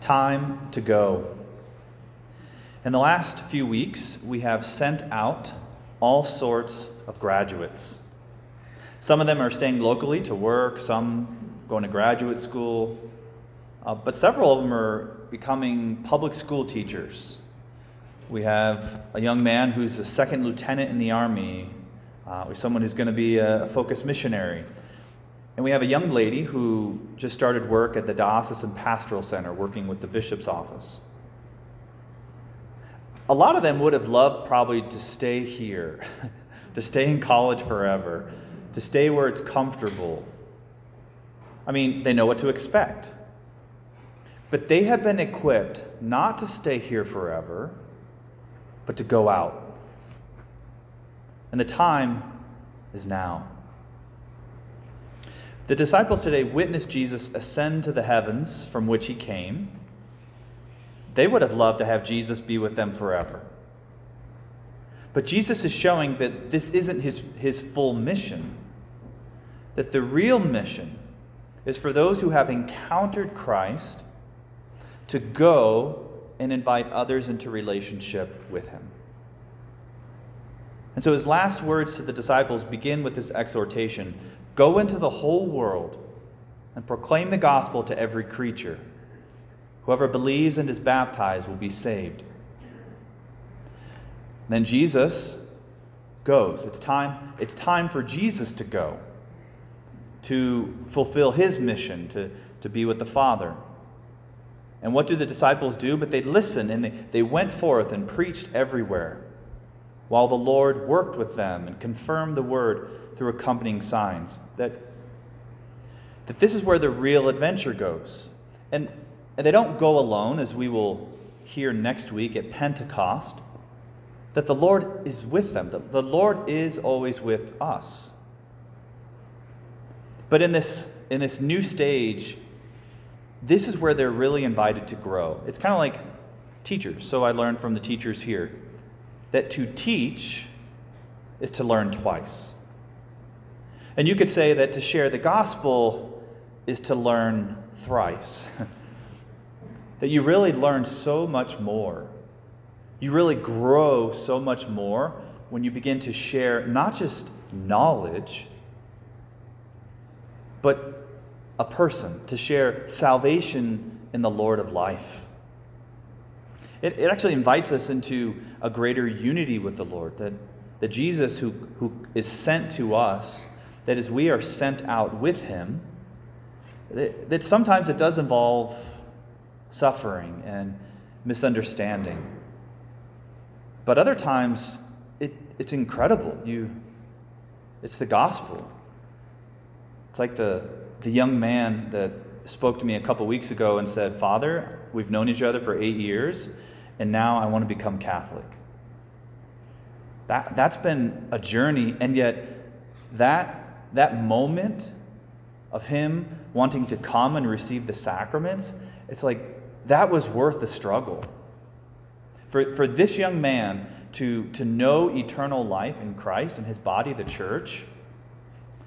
Time to go. In the last few weeks, we have sent out all sorts of graduates. Some of them are staying locally to work, some going to graduate school, uh, but several of them are becoming public school teachers. We have a young man who's a second lieutenant in the Army, uh, someone who's going to be a focus missionary. And we have a young lady who just started work at the Diocesan Pastoral Center, working with the bishop's office. A lot of them would have loved probably to stay here, to stay in college forever, to stay where it's comfortable. I mean, they know what to expect. But they have been equipped not to stay here forever, but to go out. And the time is now. The disciples today witnessed Jesus ascend to the heavens from which he came. They would have loved to have Jesus be with them forever. But Jesus is showing that this isn't his, his full mission, that the real mission is for those who have encountered Christ to go and invite others into relationship with him. And so his last words to the disciples begin with this exhortation Go into the whole world and proclaim the gospel to every creature. Whoever believes and is baptized will be saved. Then Jesus goes. It's time, it's time for Jesus to go, to fulfill his mission, to, to be with the Father. And what do the disciples do? But they listen and they, they went forth and preached everywhere, while the Lord worked with them and confirmed the word through accompanying signs. That, that this is where the real adventure goes. And, and they don't go alone, as we will hear next week at Pentecost, that the Lord is with them. The, the Lord is always with us. But in this, in this new stage, this is where they're really invited to grow. It's kind of like teachers. So I learned from the teachers here that to teach is to learn twice. And you could say that to share the gospel is to learn thrice. that you really learn so much more. You really grow so much more when you begin to share not just knowledge, but a person, to share salvation in the Lord of life. It, it actually invites us into a greater unity with the Lord, that, that Jesus, who, who is sent to us, that as we are sent out with him, that, that sometimes it does involve suffering and misunderstanding. But other times, it, it's incredible. You, it's the gospel. It's like the, the young man that spoke to me a couple weeks ago and said, Father, we've known each other for eight years, and now I want to become Catholic. That, that's been a journey, and yet that that moment of him wanting to come and receive the sacraments, it's like that was worth the struggle. For, for this young man to, to know eternal life in Christ and his body, the church,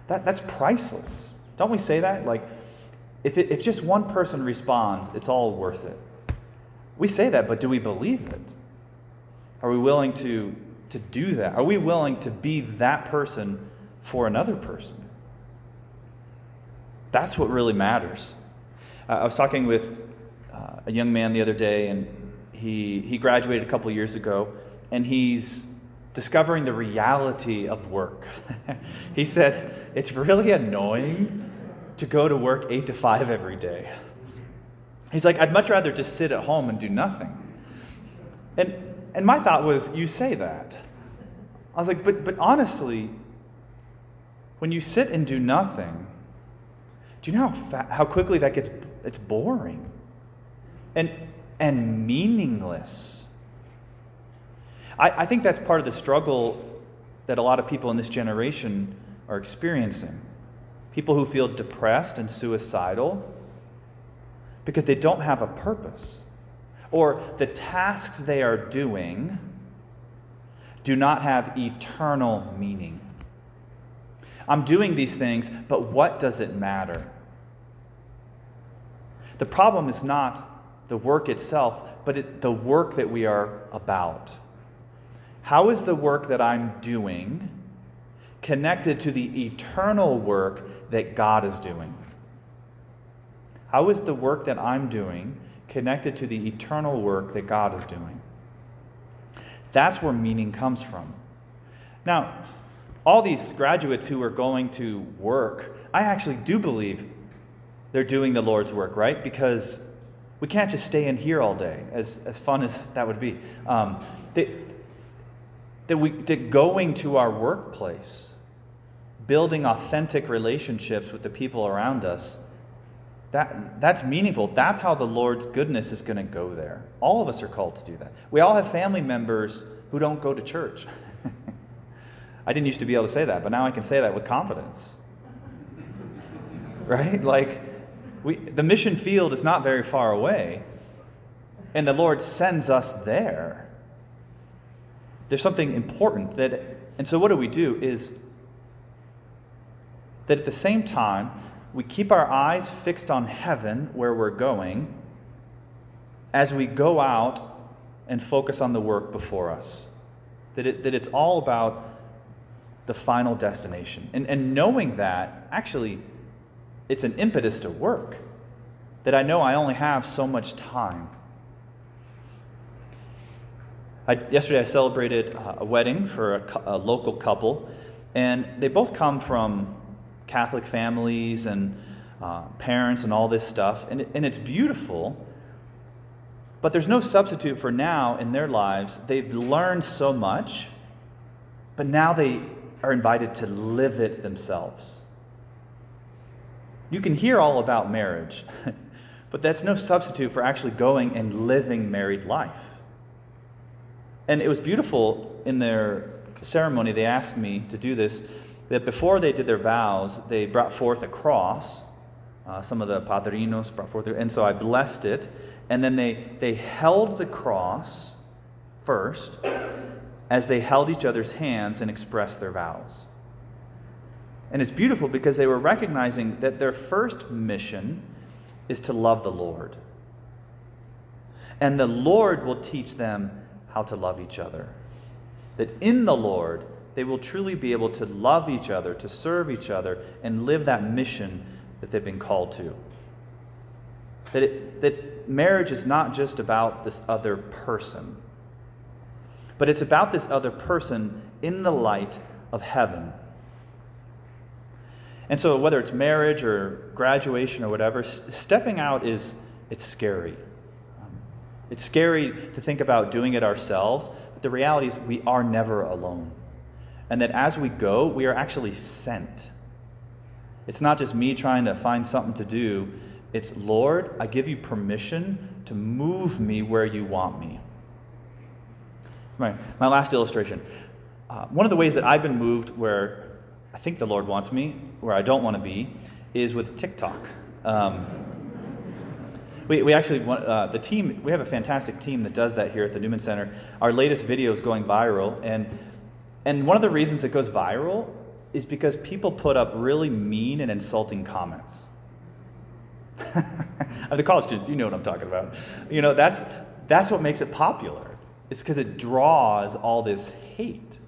that, that's priceless. Don't we say that? Like, if, it, if just one person responds, it's all worth it. We say that, but do we believe it? Are we willing to, to do that? Are we willing to be that person for another person. That's what really matters. Uh, I was talking with uh, a young man the other day, and he, he graduated a couple years ago, and he's discovering the reality of work. he said, It's really annoying to go to work eight to five every day. He's like, I'd much rather just sit at home and do nothing. And, and my thought was, You say that. I was like, But, but honestly, when you sit and do nothing, do you know how, fa- how quickly that gets it's boring and, and meaningless? I, I think that's part of the struggle that a lot of people in this generation are experiencing. People who feel depressed and suicidal because they don't have a purpose, or the tasks they are doing do not have eternal meaning. I'm doing these things, but what does it matter? The problem is not the work itself, but it, the work that we are about. How is the work that I'm doing connected to the eternal work that God is doing? How is the work that I'm doing connected to the eternal work that God is doing? That's where meaning comes from. Now, all these graduates who are going to work, I actually do believe they're doing the Lord's work, right? Because we can't just stay in here all day, as, as fun as that would be. Um, that, that, we, that going to our workplace, building authentic relationships with the people around us, that, that's meaningful. That's how the Lord's goodness is going to go there. All of us are called to do that. We all have family members who don't go to church. I didn't used to be able to say that, but now I can say that with confidence. right? Like, we, the mission field is not very far away, and the Lord sends us there. There's something important that, and so what do we do is that at the same time, we keep our eyes fixed on heaven where we're going as we go out and focus on the work before us. That, it, that it's all about the final destination. And, and knowing that, actually, it's an impetus to work. That I know I only have so much time. I, yesterday, I celebrated a wedding for a, a local couple, and they both come from Catholic families and uh, parents and all this stuff, and, and it's beautiful. But there's no substitute for now in their lives. They've learned so much, but now they are invited to live it themselves. You can hear all about marriage, but that's no substitute for actually going and living married life. And it was beautiful in their ceremony, they asked me to do this, that before they did their vows, they brought forth a cross. Uh, some of the padrinos brought forth, and so I blessed it. And then they, they held the cross first as they held each other's hands and expressed their vows. And it's beautiful because they were recognizing that their first mission is to love the Lord. And the Lord will teach them how to love each other. That in the Lord, they will truly be able to love each other, to serve each other, and live that mission that they've been called to. That, it, that marriage is not just about this other person, but it's about this other person in the light of heaven and so, whether it's marriage or graduation or whatever, stepping out is it's scary. Um, it's scary to think about doing it ourselves, but the reality is we are never alone. And that as we go, we are actually sent. It's not just me trying to find something to do. It's, Lord, I give you permission to move me where you want me. My, my last illustration. Uh, one of the ways that I've been moved where I think the Lord wants me, where I don't want to be, is with TikTok. Um, we, we actually want, uh, the team, we have a fantastic team that does that here at the Newman Center. Our latest video is going viral, and, and one of the reasons it goes viral is because people put up really mean and insulting comments. the college students, you know what I'm talking about. You know, that's, that's what makes it popular. It's because it draws all this hate.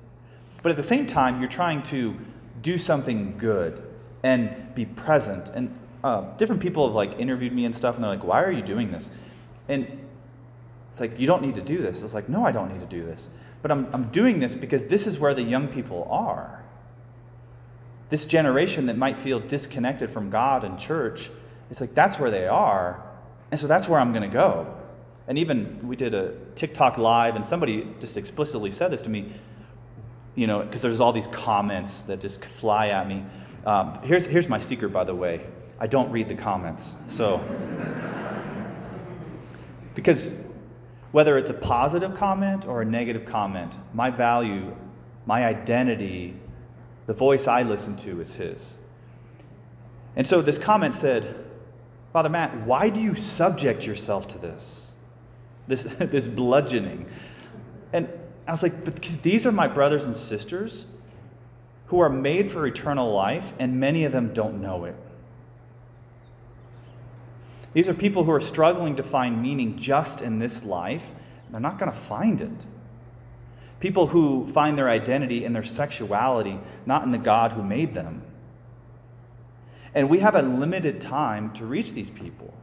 But at the same time, you're trying to do something good and be present. And uh, different people have like interviewed me and stuff, and they're like, "Why are you doing this?" And it's like, "You don't need to do this." It's like, "No, I don't need to do this." But I'm, I'm doing this because this is where the young people are. This generation that might feel disconnected from God and church, it's like that's where they are. And so that's where I'm going to go. And even we did a TikTok live, and somebody just explicitly said this to me you know, because there's all these comments that just fly at me. Um, here's, here's my secret, by the way I don't read the comments. So, because whether it's a positive comment or a negative comment, my value, my identity, the voice I listen to is His. And so this comment said, Father Matt, why do you subject yourself to this? This, this bludgeoning. And I was like, because these are my brothers and sisters who are made for eternal life, and many of them don't know it. These are people who are struggling to find meaning just in this life. And they're not going to find it. People who find their identity in their sexuality, not in the God who made them. And we have a limited time to reach these people.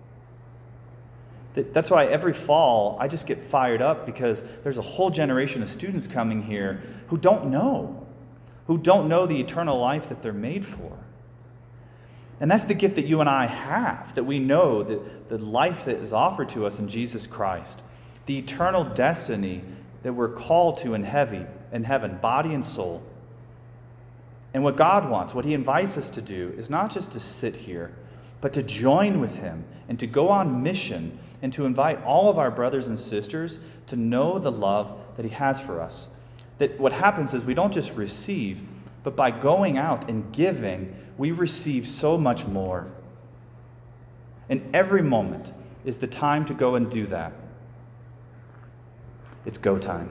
That's why every fall I just get fired up because there's a whole generation of students coming here who don't know, who don't know the eternal life that they're made for. And that's the gift that you and I have, that we know that the life that is offered to us in Jesus Christ, the eternal destiny that we're called to in heavy in heaven, body and soul. And what God wants, what He invites us to do, is not just to sit here, but to join with Him and to go on mission and to invite all of our brothers and sisters to know the love that He has for us. That what happens is we don't just receive, but by going out and giving, we receive so much more. And every moment is the time to go and do that. It's go time.